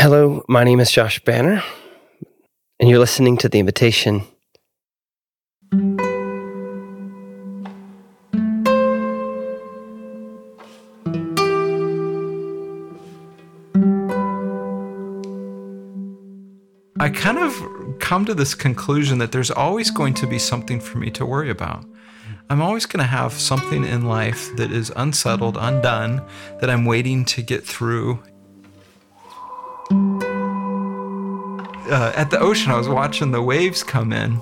Hello, my name is Josh Banner, and you're listening to The Invitation. I kind of come to this conclusion that there's always going to be something for me to worry about. I'm always going to have something in life that is unsettled, undone, that I'm waiting to get through. Uh, at the ocean, I was watching the waves come in,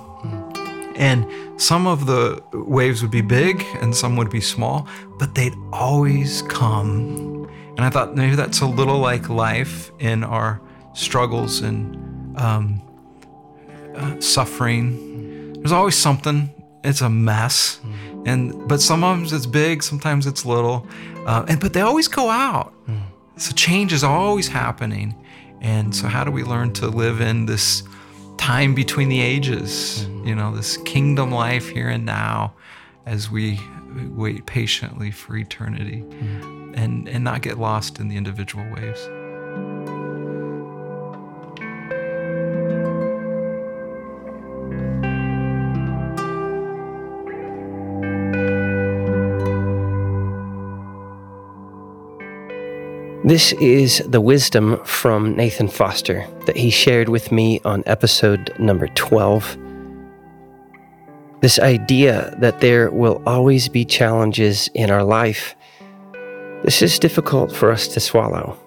and some of the waves would be big and some would be small, but they'd always come. And I thought maybe that's a little like life in our struggles and um, uh, suffering. There's always something. It's a mess, and but sometimes it's big, sometimes it's little, uh, and but they always go out. So change is always happening, and so how do we learn to live in this time between the ages? Mm. You know, this kingdom life here and now, as we wait patiently for eternity, and and not get lost in the individual waves. This is the wisdom from Nathan Foster that he shared with me on episode number 12. This idea that there will always be challenges in our life, this is difficult for us to swallow.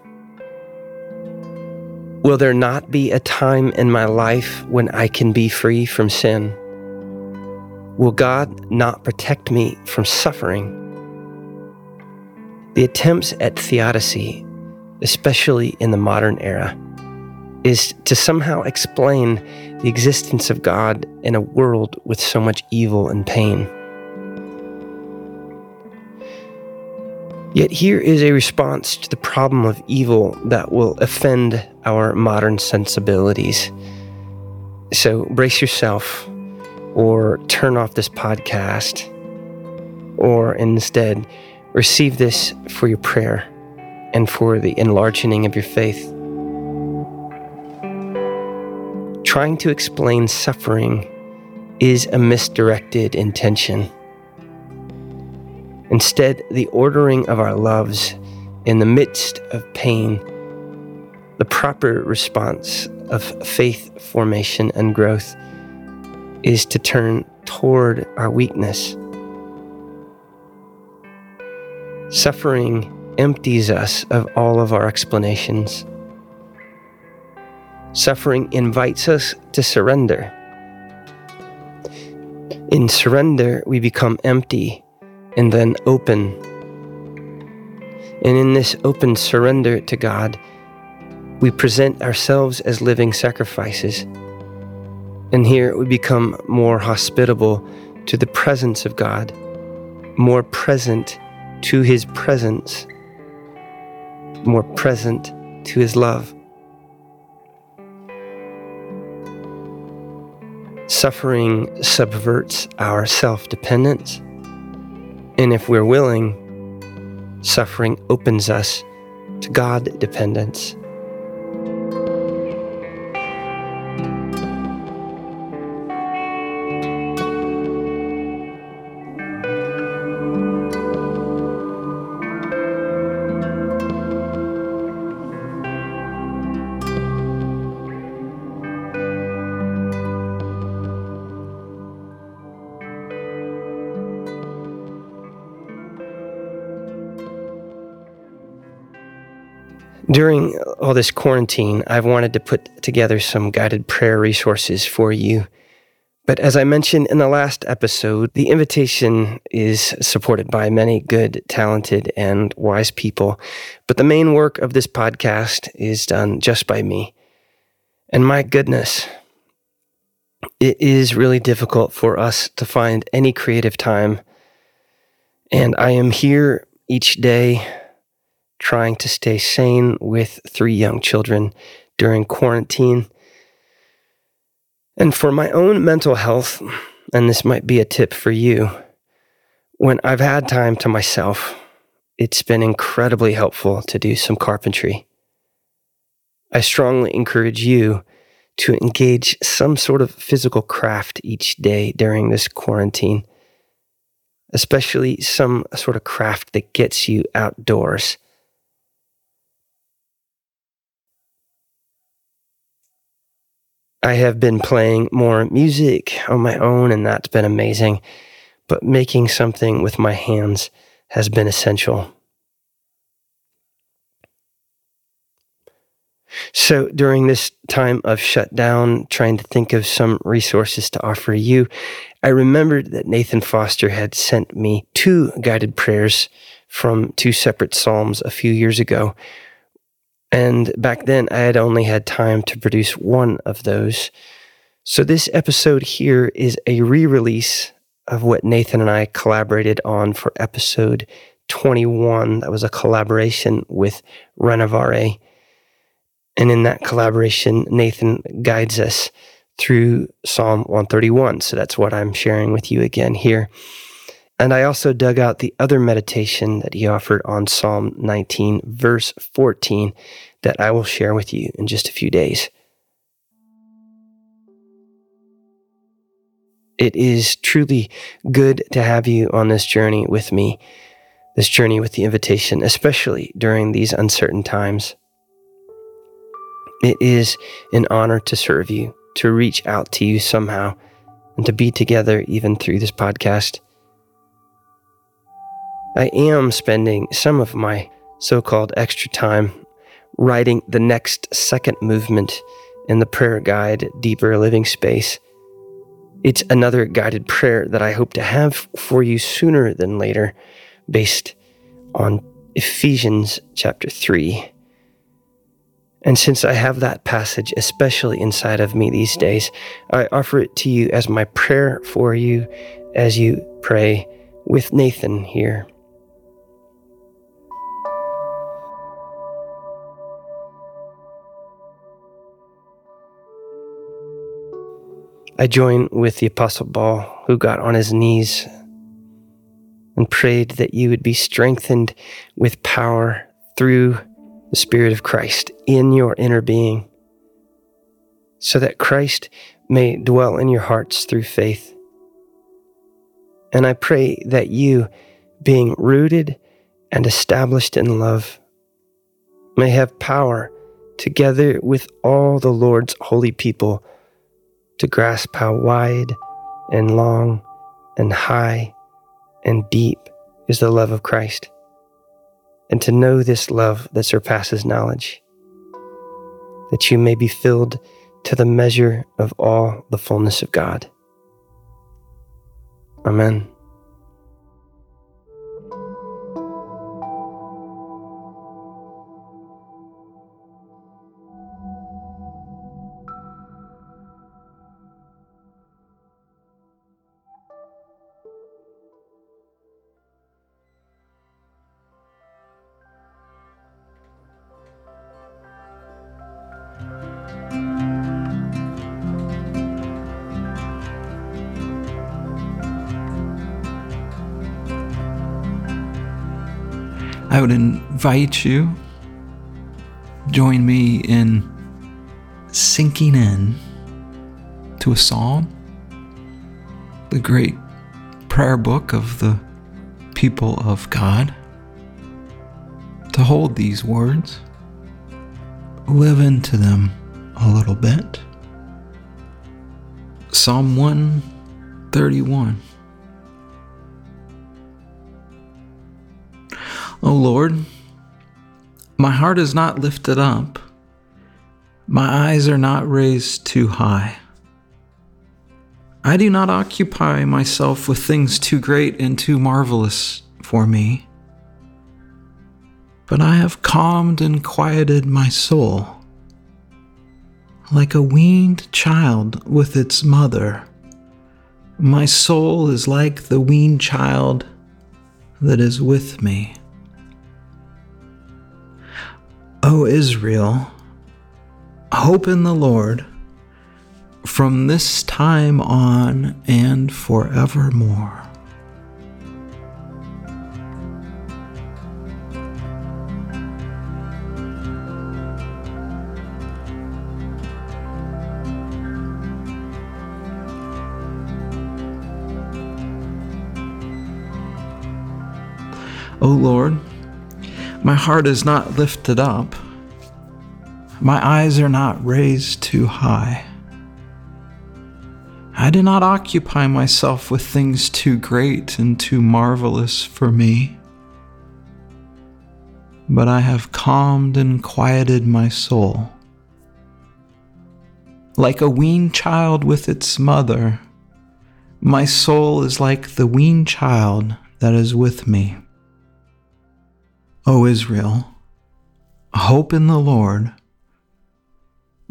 Will there not be a time in my life when I can be free from sin? Will God not protect me from suffering? The attempts at theodicy especially in the modern era, is to somehow explain the existence of God in a world with so much evil and pain. Yet here is a response to the problem of evil that will offend our modern sensibilities. So brace yourself, or turn off this podcast, or instead receive this for your prayer and for the enlarging of your faith. Trying to explain suffering is a misdirected intention. Instead, the ordering of our loves in the midst of pain, the proper response of faith formation and growth is to turn toward our weakness. Suffering empties us of all of our explanations. Suffering invites us to surrender. In surrender, we become empty and then open. And in this open surrender to God, we present ourselves as living sacrifices. And here we become more hospitable to the presence of God, more present to His presence more present to His love. Suffering subverts our self dependence, and if we're willing, suffering opens us to God dependence. All this quarantine, I've wanted to put together some guided prayer resources for you. But as I mentioned in the last episode, the invitation is supported by many good, talented, and wise people. But the main work of this podcast is done just by me. And my goodness, it is really difficult for us to find any creative time. And I am here each day trying to stay sane with three young children during quarantine. And for my own mental health, and this might be a tip for you, when I've had time to myself, it's been incredibly helpful to do some carpentry. I strongly encourage you to engage some sort of physical craft each day during this quarantine, especially some sort of craft that gets you outdoors. I have been playing more music on my own, and that's been amazing. But making something with my hands has been essential. So, during this time of shutdown, trying to think of some resources to offer you, I remembered that Nathan Foster had sent me two guided prayers from two separate Psalms a few years ago. And back then, I had only had time to produce one of those. So, this episode here is a re release of what Nathan and I collaborated on for episode 21. That was a collaboration with Renovare. And in that collaboration, Nathan guides us through Psalm 131. So that's what I'm sharing with you again here. And I also dug out the other meditation that he offered on Psalm 19, verse 14, that I will share with you in just a few days. It is truly good to have you on this journey with me, this journey with the invitation, especially during these uncertain times. It is an honor to serve you, to reach out to you somehow, and to be together even through this podcast. I am spending some of my so called extra time writing the next second movement in the prayer guide, Deeper Living Space. It's another guided prayer that I hope to have for you sooner than later, based on Ephesians chapter 3. And since I have that passage especially inside of me these days, I offer it to you as my prayer for you as you pray with Nathan here. I join with the Apostle Paul, who got on his knees and prayed that you would be strengthened with power through the Spirit of Christ in your inner being, so that Christ may dwell in your hearts through faith. And I pray that you, being rooted and established in love, may have power together with all the Lord's holy people to grasp how wide and long and high and deep is the love of Christ and to know this love that surpasses knowledge, that you may be filled to the measure of all the fullness of God. Amen. I would invite you join me in sinking in to a psalm, the great prayer book of the people of God, to hold these words, live into them a little bit. Psalm 131. O Lord, my heart is not lifted up, my eyes are not raised too high. I do not occupy myself with things too great and too marvelous for me, but I have calmed and quieted my soul like a weaned child with its mother. My soul is like the weaned child that is with me. O Israel, hope in the Lord from this time on and forevermore. O Lord, my heart is not lifted up my eyes are not raised too high. I do not occupy myself with things too great and too marvelous for me, but I have calmed and quieted my soul. Like a weaned child with its mother, my soul is like the weaned child that is with me. O Israel, hope in the Lord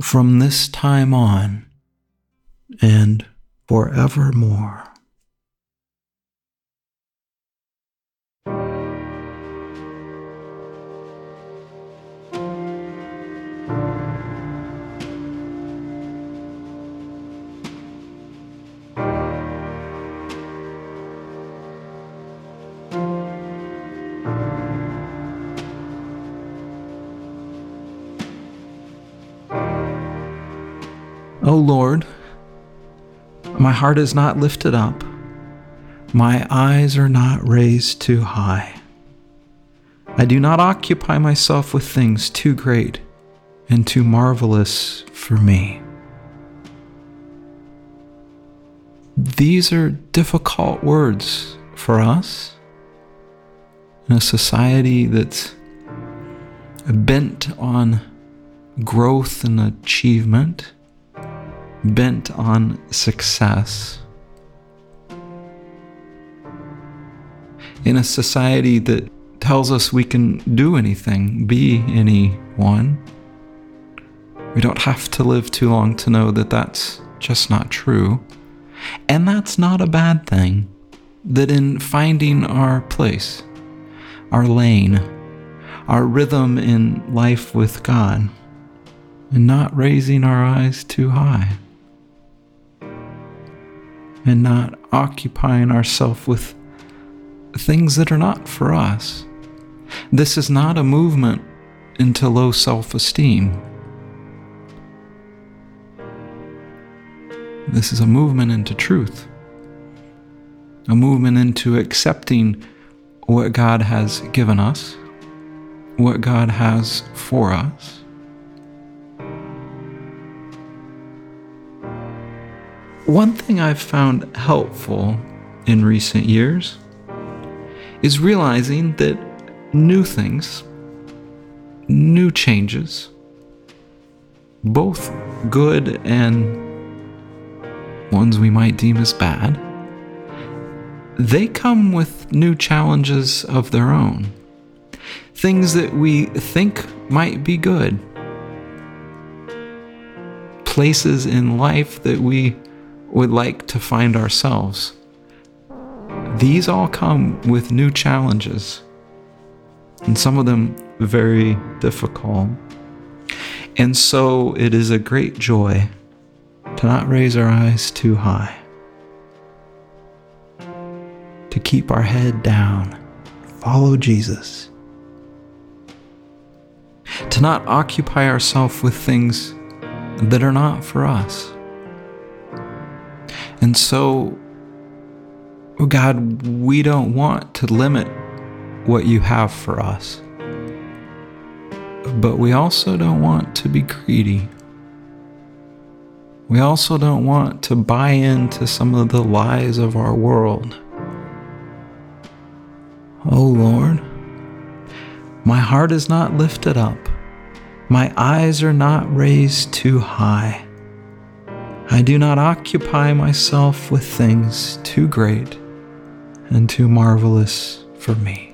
from this time on and forevermore. Lord, my heart is not lifted up, my eyes are not raised too high. I do not occupy myself with things too great and too marvelous for me. These are difficult words for us in a society that's bent on growth and achievement bent on success. In a society that tells us we can do anything, be anyone, we don't have to live too long to know that that's just not true. And that's not a bad thing. That in finding our place, our lane, our rhythm in life with God, and not raising our eyes too high and not occupying ourselves with things that are not for us. This is not a movement into low self esteem. This is a movement into truth, a movement into accepting what God has given us, what God has for us One thing I've found helpful in recent years is realizing that new things, new changes, both good and ones we might deem as bad, they come with new challenges of their own. Things that we think might be good. Places in life that we would like to find ourselves. These all come with new challenges, and some of them very difficult. And so it is a great joy to not raise our eyes too high, to keep our head down, follow Jesus, to not occupy ourselves with things that are not for us and so, oh God, we don't want to limit what you have for us. But we also don't want to be greedy. We also don't want to buy into some of the lies of our world. Oh Lord, my heart is not lifted up, my eyes are not raised too high. I do not occupy myself with things too great and too marvelous for me.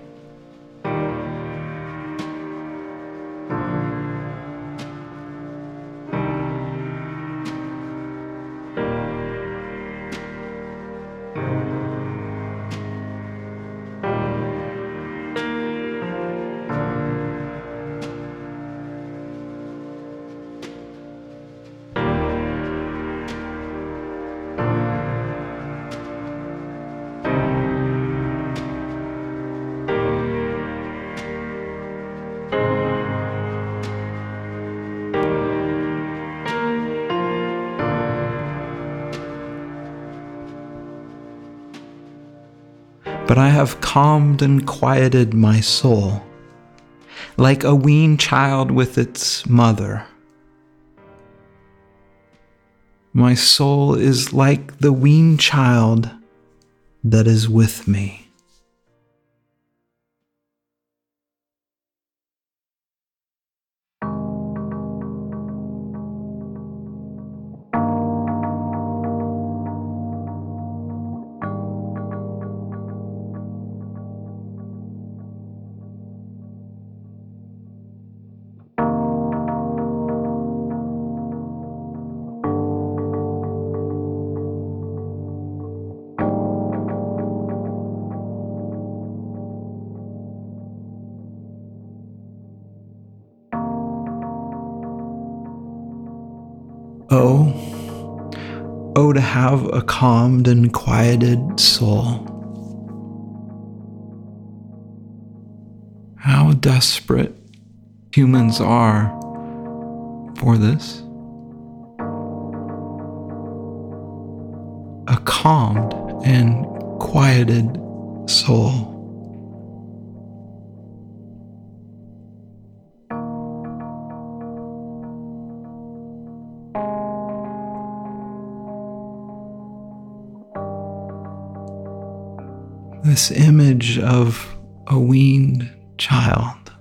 But I have calmed and quieted my soul, like a weaned child with its mother. My soul is like the weaned child that is with me. Oh, oh, to have a calmed and quieted soul. How desperate humans are for this. A calmed and quieted soul. This image of a weaned child.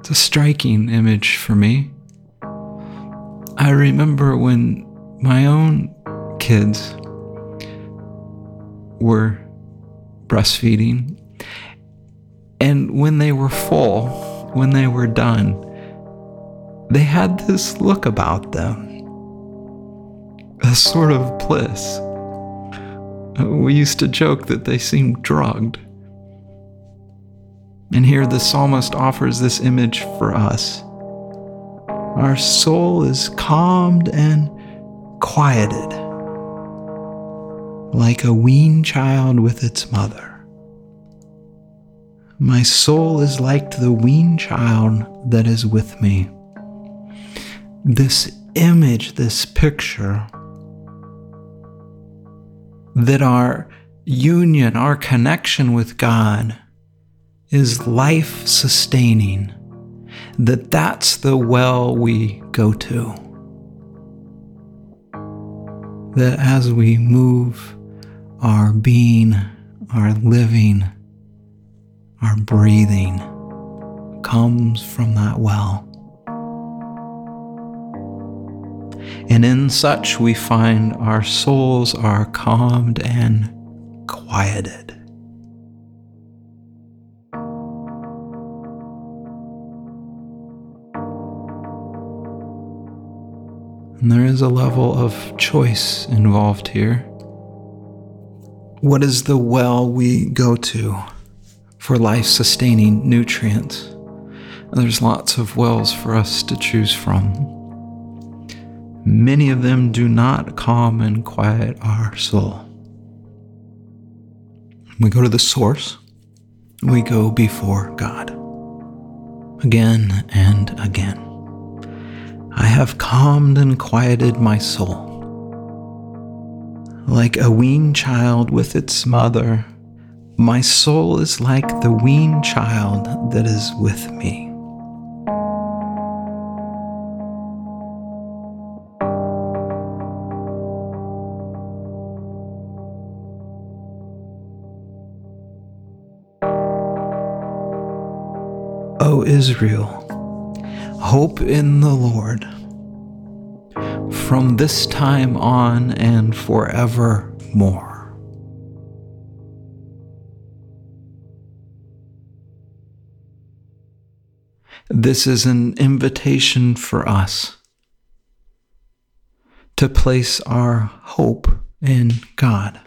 It's a striking image for me. I remember when my own kids were breastfeeding, and when they were full, when they were done, they had this look about them a sort of bliss we used to joke that they seemed drugged. And here the psalmist offers this image for us. Our soul is calmed and quieted, like a weaned child with its mother. My soul is like the weaned child that is with me. This image, this picture, that our union, our connection with God is life sustaining, that that's the well we go to. That as we move, our being, our living, our breathing comes from that well. And in such we find our souls are calmed and quieted. And there is a level of choice involved here. What is the well we go to for life sustaining nutrients? There's lots of wells for us to choose from. Many of them do not calm and quiet our soul. We go to the source, we go before God again and again. I have calmed and quieted my soul. Like a weaned child with its mother, my soul is like the weaned child that is with me. Israel, hope in the Lord from this time on and forevermore. This is an invitation for us to place our hope in God.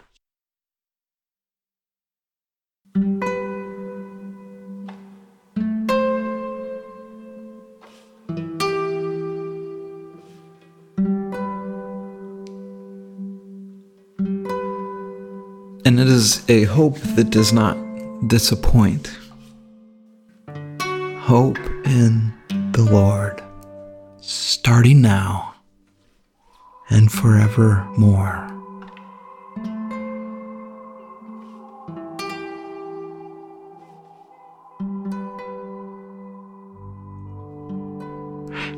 it is a hope that does not disappoint. Hope in the Lord, starting now and forevermore.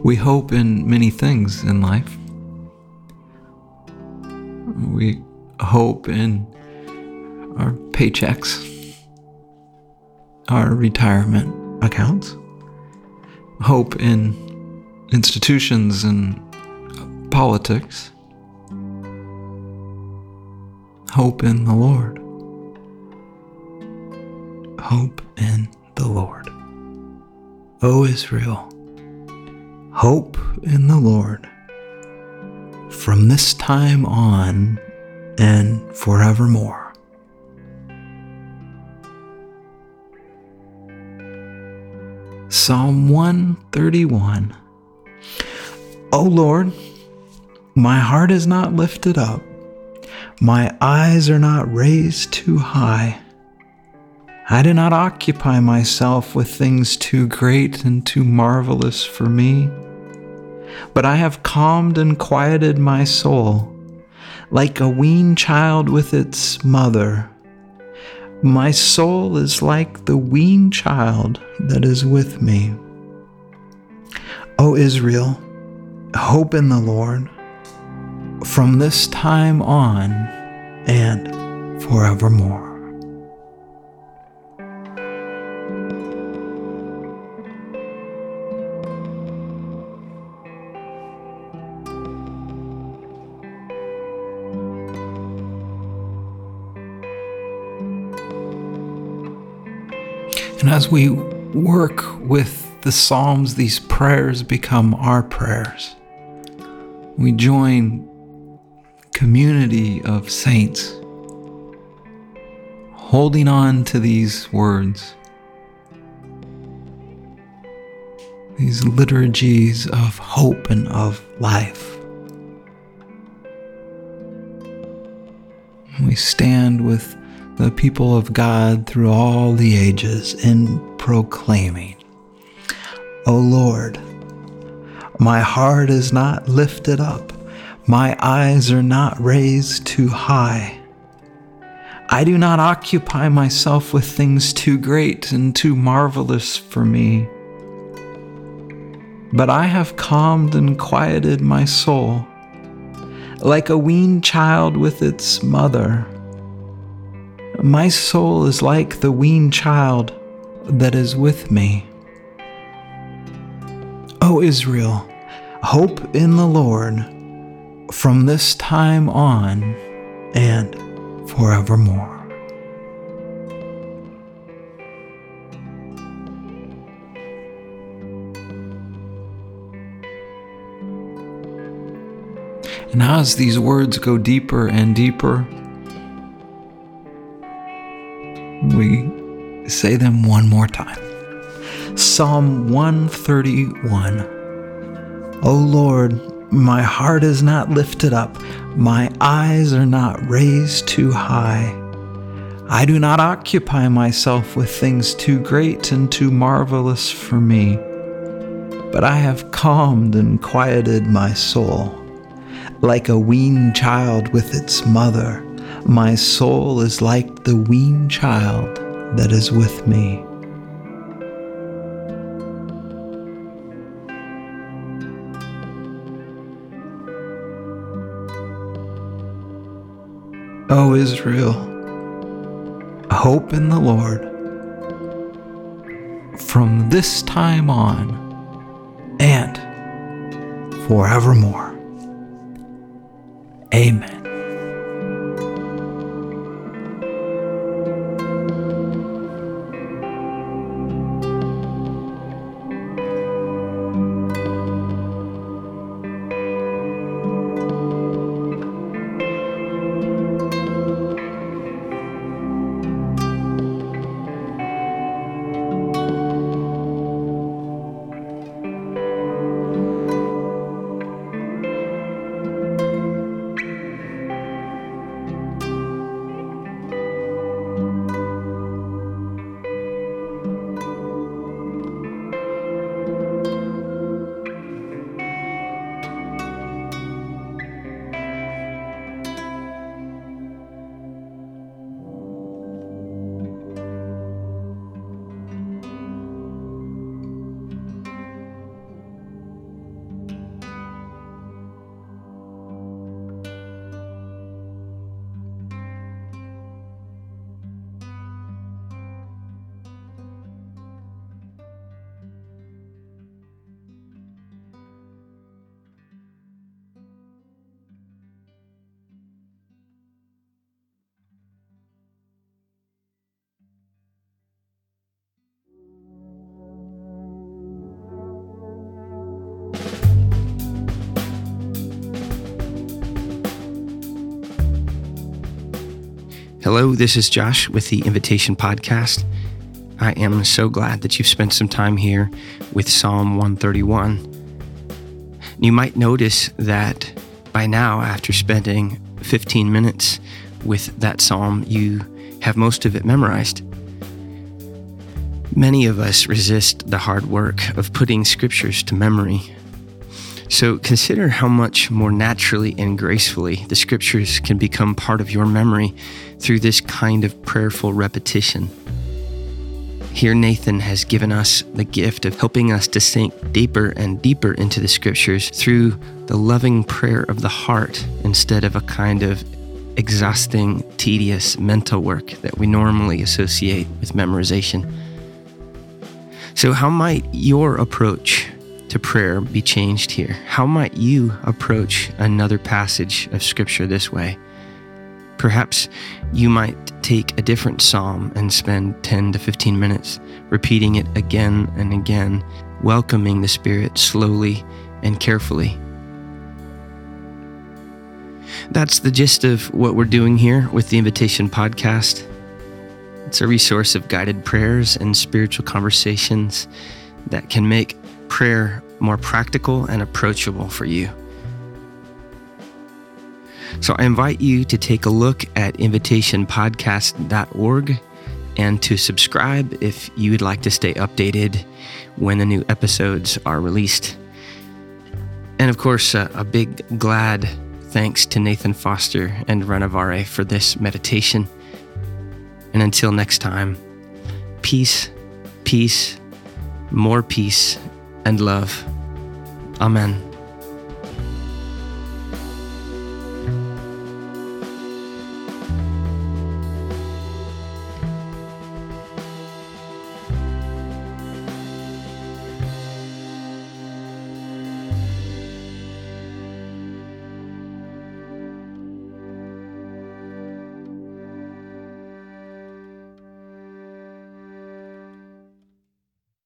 We hope in many things in life. We hope in our paychecks, our retirement accounts, hope in institutions and politics, hope in the Lord. Hope in the Lord. O Israel, hope in the Lord from this time on and forevermore. Psalm 131 O Lord, my heart is not lifted up, my eyes are not raised too high. I do not occupy myself with things too great and too marvelous for me, but I have calmed and quieted my soul like a weaned child with its mother. My soul is like the weaned child that is with me. O Israel, hope in the Lord from this time on and forevermore. As we work with the Psalms, these prayers become our prayers. We join community of saints holding on to these words, these liturgies of hope and of life. We stand with the people of God through all the ages in proclaiming, O Lord, my heart is not lifted up, my eyes are not raised too high. I do not occupy myself with things too great and too marvelous for me. But I have calmed and quieted my soul, like a weaned child with its mother. My soul is like the weaned child that is with me. O Israel, hope in the Lord from this time on and forevermore. And as these words go deeper and deeper, we say them one more time. Psalm 131 O Lord, my heart is not lifted up, my eyes are not raised too high. I do not occupy myself with things too great and too marvelous for me, but I have calmed and quieted my soul. Like a weaned child with its mother, my soul is like the weaned child that is with me. O Israel, hope in the Lord from this time on and forevermore. Amen. Hello, this is Josh with the Invitation Podcast. I am so glad that you've spent some time here with Psalm 131. You might notice that by now, after spending 15 minutes with that psalm, you have most of it memorized. Many of us resist the hard work of putting scriptures to memory. So consider how much more naturally and gracefully the scriptures can become part of your memory through this kind of prayerful repetition. Here, Nathan has given us the gift of helping us to sink deeper and deeper into the scriptures through the loving prayer of the heart instead of a kind of exhausting, tedious mental work that we normally associate with memorization. So, how might your approach to prayer be changed here? How might you approach another passage of Scripture this way? Perhaps you might take a different psalm and spend 10 to 15 minutes repeating it again and again, welcoming the Spirit slowly and carefully. That's the gist of what we're doing here with the Invitation Podcast. It's a resource of guided prayers and spiritual conversations that can make prayer more practical and approachable for you. So I invite you to take a look at invitationpodcast.org and to subscribe if you would like to stay updated when the new episodes are released. And of course, uh, a big glad thanks to Nathan Foster and Renovare for this meditation. And until next time, peace, peace, more peace, and love. Amen.